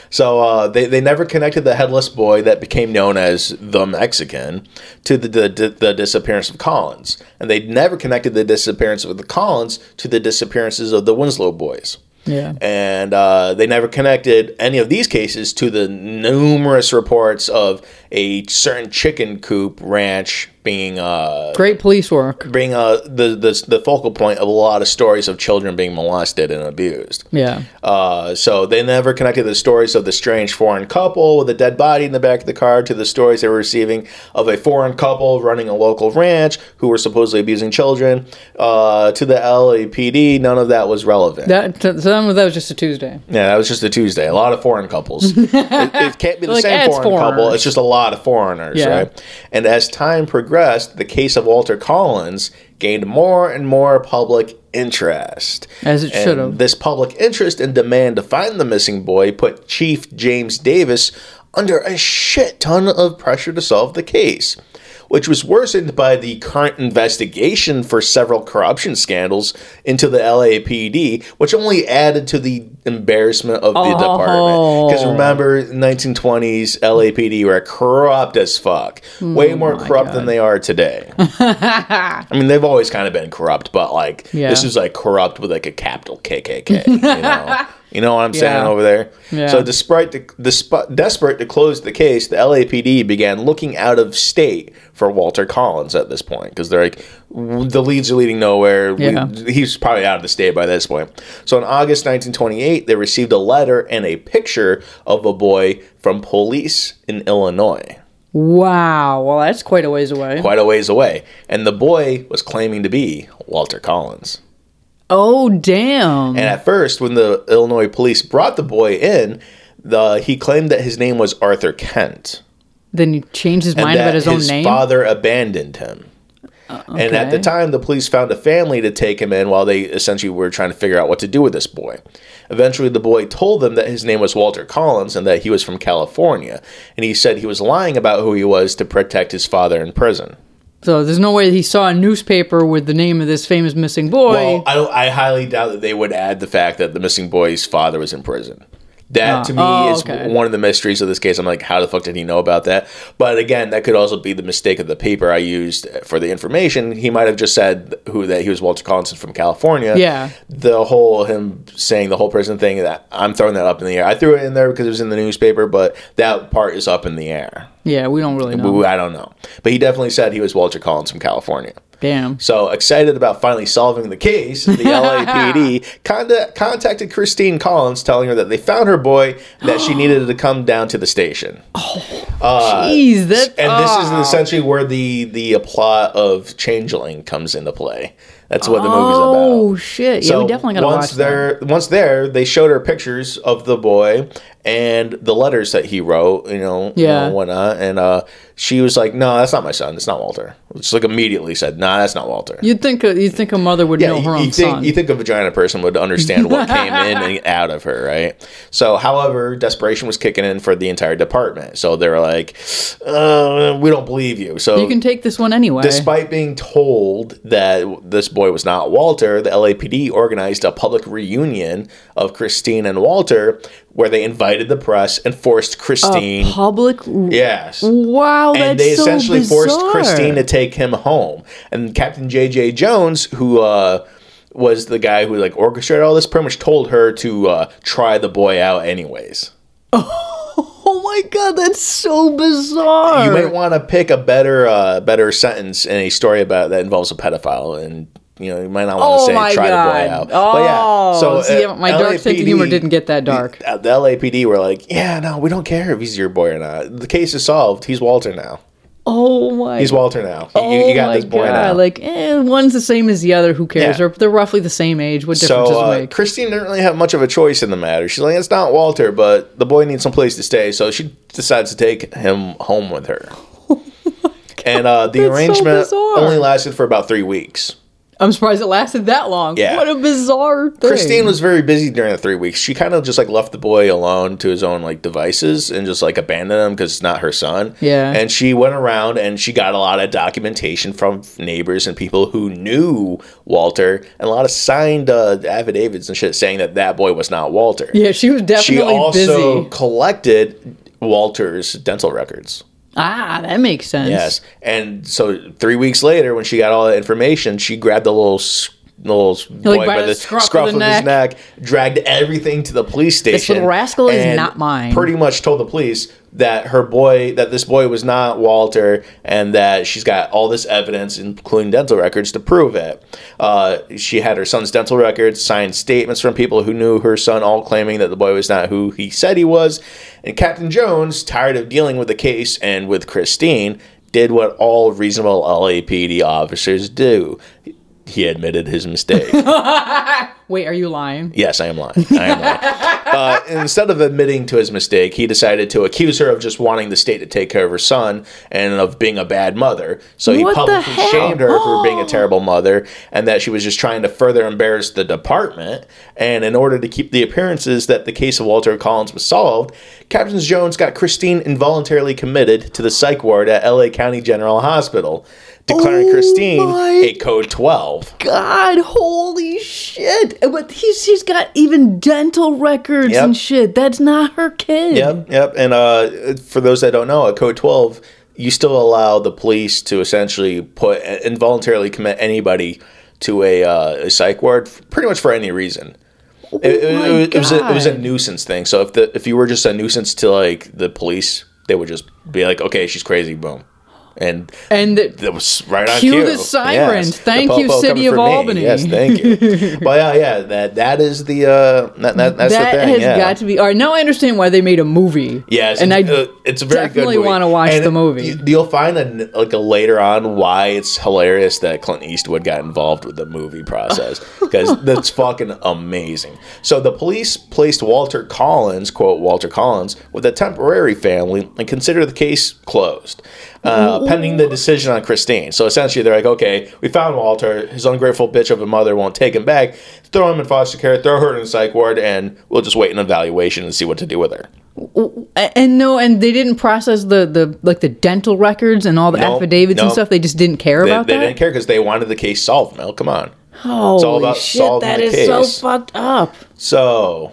So uh, they, they never connected the headless boy that became known as the Mexican to the, the, the disappearance of Collins. And they never connected the disappearance of the Collins to the disappearances of the Winslow boys. Yeah. And uh, they never connected any of these cases to the numerous reports of a certain chicken coop ranch being uh, Great police work. being uh, the, the the focal point of a lot of stories of children being molested and abused. Yeah. Uh, so they never connected the stories of the strange foreign couple with a dead body in the back of the car to the stories they were receiving of a foreign couple running a local ranch who were supposedly abusing children. Uh, to the LAPD, none of that was relevant. That so that was just a Tuesday. yeah, that was just a Tuesday. A lot of foreign couples. it, it can't be the Like, same eh, foreign couple. It's just a lot of foreigners, Yeah. right? And as time progressed, the case of Walter Collins gained more and more public interest. As it should have. This public interest and demand to find the missing boy put Chief James Davis under a shit ton of pressure to solve the case, which was worsened by the current investigation for several corruption scandals into the LAPD, which only added to the embarrassment of the Oh. department. Because remember, 1920s LAPD were corrupt as fuck, way oh more corrupt than they are today. I mean, they've always kind of been corrupt, but like Yeah. this is like corrupt with like a capital KKK. You know, you know what I'm saying over there. Yeah. So, despite the, desp- desperate to close the case, the LAPD began looking out of state for Walter Collins at this point because they're like, the leads are leading nowhere. We- he's probably out of the state by this point. So, in August 1928, they received a letter and a picture of a boy from police in Illinois Wow. Well, that's quite a ways away. quite a ways away. And the boy was claiming to be Walter Collins. Oh, damn. And at first, when the Illinois police brought the boy in, the he claimed that his name was Arthur Kent. then he changed his mind about his, his own name. His father abandoned him. Uh, and at the time, the police found a family to take him in while they essentially were trying to figure out what to do with this boy. Eventually, the boy told them that his name was Walter Collins and that he was from California. And he said he was lying about who he was to protect his father in prison. So there's no way he saw a newspaper with the name of this famous missing boy. Well, I, I highly doubt that they would add the fact that the missing boy's father was in prison. That ah. to me Oh, is okay. one of the mysteries of this case. I'm like, how the fuck did he know about that? But again, that could also be the mistake of the paper I used for the information. He might have just said who that he was Walter Collins from California. Yeah. The whole him saying the whole prison thing that I'm throwing that up in the air. I threw it in there because it was in the newspaper, but that part is up in the air. yeah, we don't really know. I don't know. But he definitely said he was Walter Collins from California. Damn. So excited about finally solving the case, the LAPD contacted Christine Collins, telling her that they found her boy, that she needed to come down to the station. Oh, uh, Jeez, that. And this is oh. essentially where the the plot of Changeling comes into play. That's what the movie's about. Oh shit! Yeah, we definitely gotta once watch there, once there, they showed her pictures of the boy, and the letters that he wrote, you know, you Yeah. know, whatnot. And uh, she was like, "No, that's not my son. It's not Walter." Just like immediately said, "Nah, that's not Walter." You'd think a, you'd think a mother would know you, her you own think son. you think a vagina person would understand what came in and out of her, right? So, however, desperation was kicking in for the entire department. So they were like, uh, "We don't believe you." So you can take this one anyway. Despite being told that this boy was not Walter, the LAPD organized a public reunion of Christine and Walter where they invited the press and forced Christine. Public. yes. Wow, that's And they so essentially forced. Christine to take him home. And Captain J.J. Jones, who uh, was the guy who like orchestrated all this, pretty much told her to uh, try the boy out anyways. Oh my god, that's so bizarre. You might want to pick a better uh, better sentence in a story about that involves a pedophile, and you know you might not want Oh to say my try God. the boy out. Oh, but see, uh, my dark sense of humor didn't get that dark. The, uh, the LAPD were like, yeah, no, we don't care if he's your boy or not. The case is solved. He's Walter now. oh my. He's Walter now. Oh you, you got my this boy God. now. Like, eh, one's the same as the other. Who cares? Yeah. They're, they're roughly the same age. What difference so does it uh, make? Christine didn't really have much of a choice in the matter. She's like, it's not Walter, but the boy needs some place to stay, so she decides to take him home with her. and uh, the That's arrangement bizarre. only lasted for about three weeks. I'm surprised it lasted that long. Yeah. What a bizarre thing. Christine was very busy during the three weeks. She kind of just like left the boy alone to his own like devices and just like abandoned him because it's not her son. Yeah. And she went around and she got a lot of documentation from neighbors and people who knew Walter and a lot of signed uh, affidavits and shit saying that that boy was not Walter. Yeah, she was definitely She also busy. collected Walter's dental records. Ah, that makes sense. Yes, and so three weeks later, when she got all that information, she grabbed the little little boy by the the scruff scruff, of of, his neck, dragged everything to the police station. This little rascal is not mine. Pretty much told the police that her boy, that this boy was not Walter, and that she's got all this evidence, including dental records, to prove it. Uh, she had her son's dental records, signed statements from people who knew her son, all claiming that the boy was not who he said he was. And Captain Jones, tired of dealing with the case and with Christine, did what all reasonable LAPD officers do. He admitted his mistake. Wait, are you lying? Yes, I am lying. I am lying. uh, instead of admitting to his mistake, he decided to accuse her of just wanting the state to take care of her son and of being a bad mother. So he What publicly shamed her for being a terrible mother and that she was just trying to further embarrass the department. And in order to keep the appearances that the case of Walter Collins was solved, Captain Jones got Christine involuntarily committed to the psych ward at LA County General Hospital, declaring Oh Christine a code 12. God, holy shit! But he's he's got even dental records Yep. and shit. That's not her kid. Yep, yep. And uh, for those that don't know, a Code 12, you still allow the police to essentially put involuntarily commit anybody to a, uh, a psych ward, pretty much for any reason. It, it- it was, it, was a, it was a nuisance thing. So if the if you were just a nuisance to like the police, they would just be like, "Okay, she's crazy," boom, and And the- that was right on Cue cue. the sirens. The Thank you, City of for me. Albany. Yes, thank you. but yeah, yeah, that that is the uh, that, that that's that the thing. has yeah. got to be. All right, now I understand why they made a movie. It's, and I uh, it's a very definitely want to watch And the movie. You, you'll find a, like a later on why it's hilarious that Clint Eastwood got involved with the movie process because that's fucking amazing. So the police placed Walter Collins, quote Walter Collins, with a temporary family and considered the case closed, uh, pending the decision on Christine. So essentially, they're like, okay, we found Walter. His ungrateful bitch of a mother won't take him back. Throw him in foster care. Throw her in a psych ward, and we'll just wait an evaluation and see what to do with her. And no, and they didn't process the the like the dental records and all the No, affidavits and stuff. They just didn't care They, about they that. didn't care because they wanted the case solved. Mel, come on. Holy all about shit! solving That so fucked up. So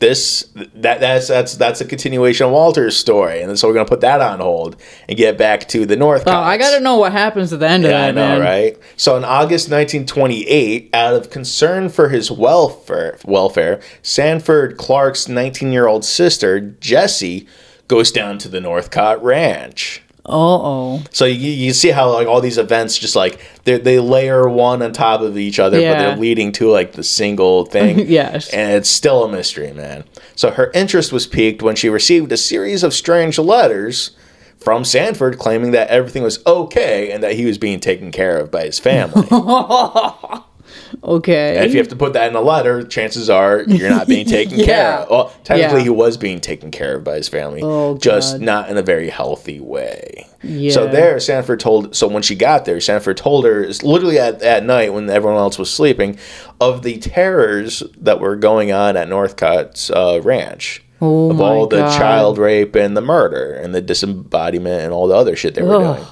this that that's that's that's a continuation of Walter's story, and so we're gonna put that on hold and get back to the North. Oh, I gotta know what happens at the end of Yeah, that, I know, man. right? So in August 1928, out of concern for his welfare, welfare, Sanford Clark's 19-year-old sister Jessie goes down to the Northcott Ranch. Uh oh. So you, you see how like all these events just like they they layer one on top of each other, Yeah. but they're leading to like the single thing. Yes. and it's still a mystery, man. So her interest was piqued when she received a series of strange letters from Sanford claiming that everything was okay and that he was being taken care of by his family. Okay. And if you have to put that in a letter, chances are you're not being taken care of. Well, technically, Yeah. he was being taken care of by his family, Oh, just God. not in a very healthy way. Yeah. So there, Sanford told. So when she got there, Sanford told her, it's literally at, at night when everyone else was sleeping, of the terrors that were going on at Northcott's uh, ranch. Oh of all the God. child rape and the murder and the disembodiment and all the other shit they were Ugh. doing.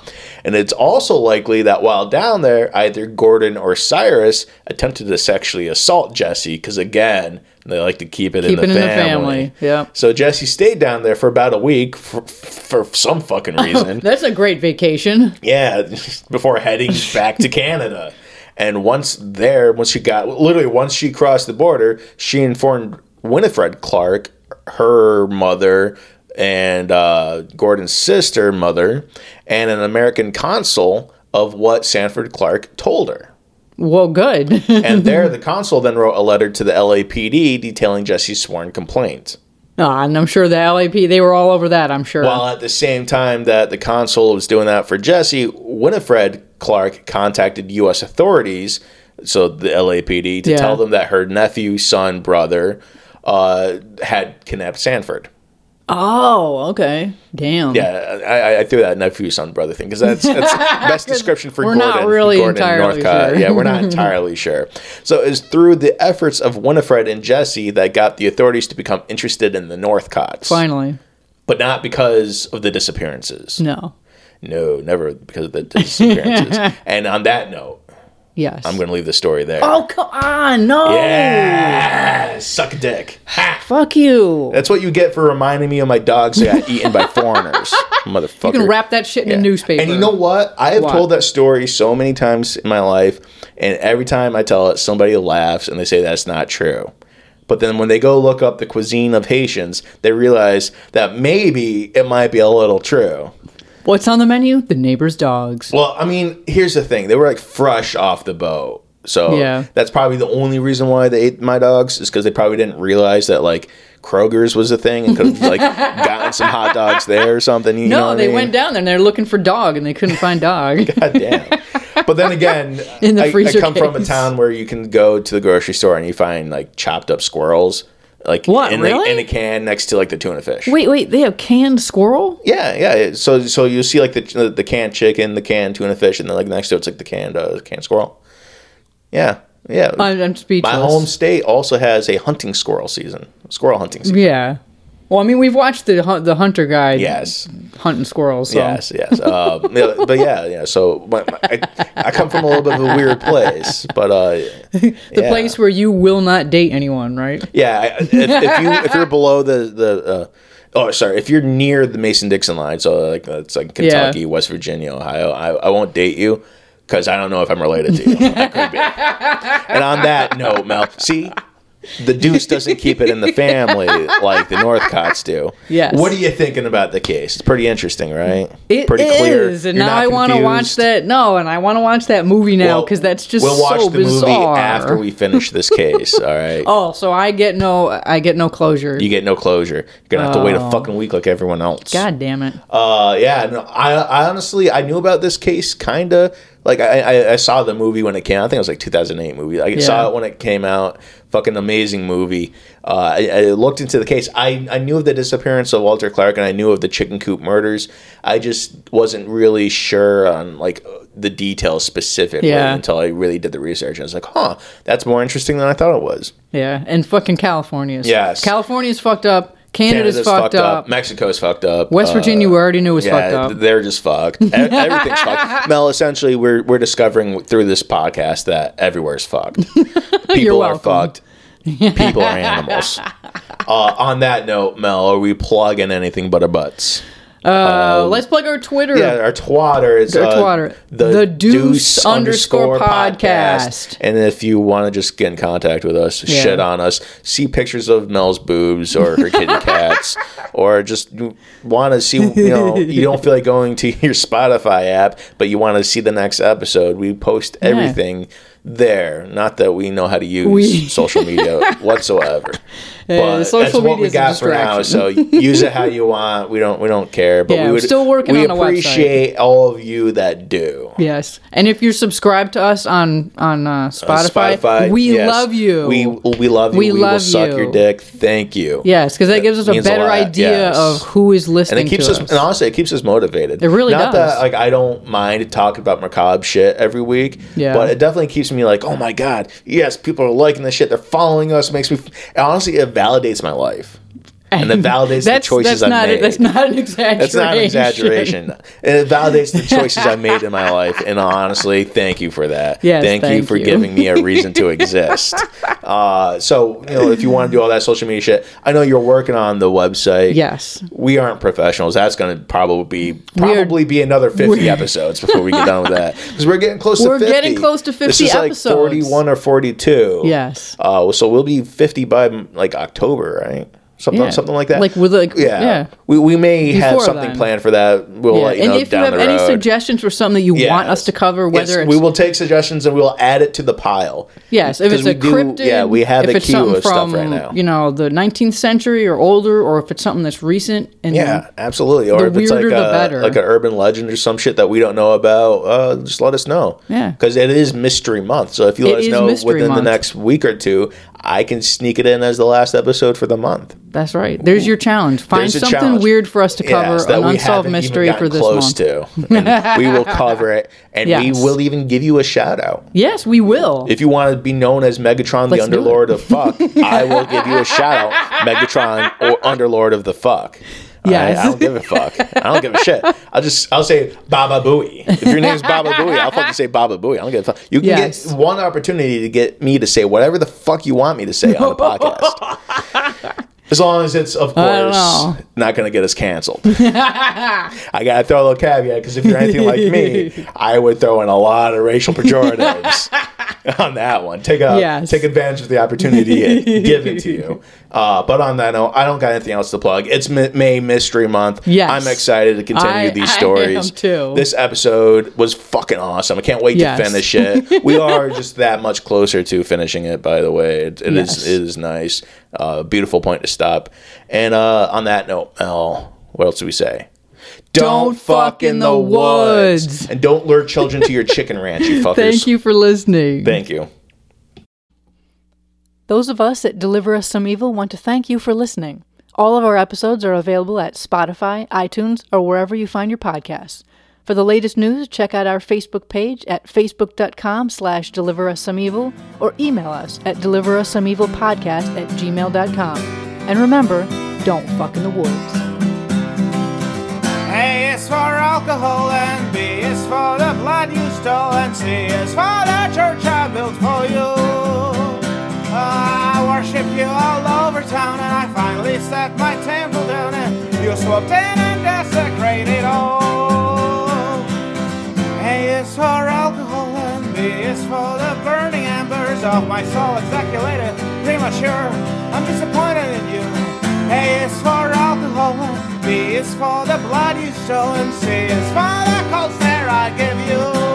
And it's also likely that while down there, either Gordon or Cyrus attempted to sexually assault Jessie because, again, they like to keep it, Keep in, it the in the family. family. Yep. So Jessie stayed down there for about a week for, for some fucking oh, reason. That's a great vacation. yeah, before heading back to Canada. And once there, once she got literally once she crossed the border, she informed Winifred Clark, her mother, and uh, Gordon's sister, mother, and an American consul of what Sanford Clark told her. Well, good. And there, the consul then wrote a letter to the LAPD detailing Jessie's sworn complaint. Ah, and I'm sure the LAP, they were all over that, I'm sure. While at the same time that the consul was doing that for Jessie, Winifred Clark contacted U.S. authorities, so the LAPD, to Yeah. tell them that her nephew, son, brother uh, had kidnapped Sanford. Oh, okay. Damn. Yeah, I, I- I threw that nephew, son, brother thing because that's that's best description for we're Gordon. not really Gordon entirely Northcott. sure. Yeah, we're not entirely sure. So it's through the efforts of Winifred and Jessie that got the authorities to become interested in the Northcotts, Finally. but not because of the disappearances. No. No, never because of the disappearances. and on that note, Yes. I'm going to leave the story there. Oh, come on. No. yeah, suck a dick. Ha! Fuck you. That's what you get for reminding me of my dogs that got eaten by foreigners, motherfucker. You can wrap that shit in Yeah. a newspaper. And you know what? I have What? told that story so many times in my life, and every time I tell it, somebody laughs and they say that's not true. But then when they go look up the cuisine of Haitians, they realize that maybe it might be a little true. What's on the menu? The neighbor's dogs. Well, I mean, here's the thing: they were like fresh off the boat, so Yeah. that's probably the only reason why they ate my dogs is because they probably didn't realize that like Kroger's was a thing and could have like gotten some hot dogs there or something. You know No, I they mean? went down there and they're looking for dog and they couldn't find dog. God damn. But then again, In the I, I freezer come from a town where you can go to the grocery store and you find like chopped up squirrels, like What, in, really? the, in a can next to like the tuna fish. wait, wait, they have canned squirrel? Yeah, yeah. So so you see like the the canned chicken, the canned tuna fish, and then like next to it's like the canned uh, canned squirrel. Yeah, yeah. I'm, I'm speechless. My home state also has a hunting squirrel season, squirrel hunting season. Yeah. Well, I mean, we've watched the the hunter guy Yes, hunting squirrels. So. yes, yes. Uh, yeah, but yeah, yeah. So my, my, I, I come from a little bit of a weird place, but uh, The yeah. place where you will not date anyone, right? Yeah, if, if you if you're below the the uh, oh sorry, if you're near the Mason Dixon line, so like it's like Kentucky, West Virginia, Ohio, I, I won't date you because I don't know if I'm related to you. I could be. And on that note, Mel, see. The Deuce doesn't keep it in the family like the Northcotts do. Yes. What are you thinking about the case? It's pretty interesting, right? It pretty is, and You're now I want to watch that. No, and I want to watch that movie now Well, because that's just We'll watch so the bizarre. movie after we finish this case. All right. Oh, so I get no, I get no closure. You get no closure. You're gonna have to wait a Oh. fucking week like everyone else. God damn it! Uh, yeah, no, I, I honestly I knew about this case kind of like I, I saw the movie when it came. out. I think it was like 2008 movie. I saw it when it came out. Fucking amazing movie. Uh, I, I looked into the case. I I knew of the disappearance of Walter Clark and I knew of the chicken coop murders. I just wasn't really sure on like the details specifically Yeah. until I really did the research. And I was like, huh, that's more interesting than I thought it was. Yeah, and fucking California's. Yes. California's fucked up. Canada's, fucked, up. Mexico's fucked up. West Uh, Virginia, we already knew was yeah, fucked up. they're just fucked. E- Everything's fucked. Mel, essentially, we're we're discovering through this podcast that everywhere's fucked. People are fucked. People are animals. Uh, on that note, Mel, are we plugging anything but our butts? Uh, let's plug our Twitter. Yeah, our twatter is Our uh, twatter. The Deuce underscore podcast. And if you want to just get in contact with us, Yeah. shit on us, see pictures of Mel's boobs or her kitty cats, or just want to see, you know, you don't feel like going to your Spotify app, but you want to see the next episode, we post everything there. Not that we know how to use We- social media whatsoever. But social that's what media we got for now. So use it how you want. We don't we don't care. But Yeah, we we're would still working we on a website. appreciate all of you that do. Yes, and if you're subscribed to us on on uh, Uh, Spotify, we yes. love you. We we love you. We We, love will suck you. your dick. Thank you. yes, because that gives us a means a better idea yes. of who is listening. And it keeps us, us. and honestly, it keeps us motivated. It really Not does. that like I don't mind talking about macabre shit every week, Yeah. but it definitely keeps me like, oh my god, yes, people are liking this shit. They're following us. Makes me honestly, it validates my life, and it validates the choices not made. that's not an exaggeration. That's not an exaggeration. And it validates the choices I made in my life. And honestly, thank you for that. Yes, thank, you for you. giving me a reason to exist. Uh, so, you know, if you want to do all that social media shit, I know you're working on the website. Yes. We aren't professionals. That's going to probably be probably be another 50 we're- before we get done with that. Because we're getting close to We're to 50. getting close to This 50 is like 41 or 42. Yes. Uh, so we'll be 50 by like October, right? Something, Yeah. something like that. Like with like yeah. yeah. We, we may have something then. planned for that. We'll Yeah. you and know if you have any suggestions for something that you want us to cover, whether yes, it's we will take suggestions and we'll add it to the pile. Yes, if it's a do- cryptid, yeah, we have if a queue of stuff from right now. you know the 19th century or older, or if it's something that's recent. And Yeah, absolutely. Or if it's like a, better. like an urban legend or some shit that we don't know about, uh, just let us know. Yeah. because it is mystery month. So if you let It us know within the next week or two, I can sneak it in as the last episode for the month. that's right. There's your challenge. Find something challenge. weird for us to cover, Yes, an unsolved mystery for this close month. to, we will cover it, and Yes. we will even give you a shout out. Yes, we will. If you want to be known as Megatron, Let's the. Underlord of Fuck, I will give you a shout out, Megatron or Underlord of the Fuck. Right? Yes. I don't give a fuck. I don't give a shit. I'll just I'll say Baba Booey. If your name is Baba Booey, I'll fucking say Baba Booey. I don't give a fuck. You can Yes. get one opportunity to get me to say whatever the fuck you want me to say on the podcast. As long as it's, of course, not going to get us canceled. I got to throw a little caveat because if you're anything like me, I would throw in a lot of racial pejoratives on that one. Take a, Yes. take advantage of the opportunity given to you. Uh, but on that note, I don't got anything else to plug. It's M- May Mystery Month. Yes. I'm excited to continue I- these stories. too. This episode was fucking awesome. I can't wait Yes. to finish it. We are just that much closer to finishing it. By the way, it, it is Yes. it is nice. Uh, beautiful point to stop. And uh, on that note, Mel, what else do we say? Don't fuck in the woods. and don't lure children to your chicken ranch. You fuckers. Thank you for listening. Thank you. Those of us at Deliver Us Some Evil want to thank you for listening. All of our episodes are available at Spotify, iTunes, or wherever you find your podcasts. For the latest news, check out our Facebook page at facebook.com slash deliver us some evil or email us at deliver us some evil podcast at gmail.com. And remember, don't fuck in the woods. A is for alcohol and B is for the blood you stole and C is for the church I built for you. I worship you all over town and I finally set my temple down and you swooped in and desecrated all is for alcohol and B is for the burning embers of my soul ejaculated premature. I'm disappointed in you. A is for alcohol and B is for the blood you show and C is for the cold stare I give you.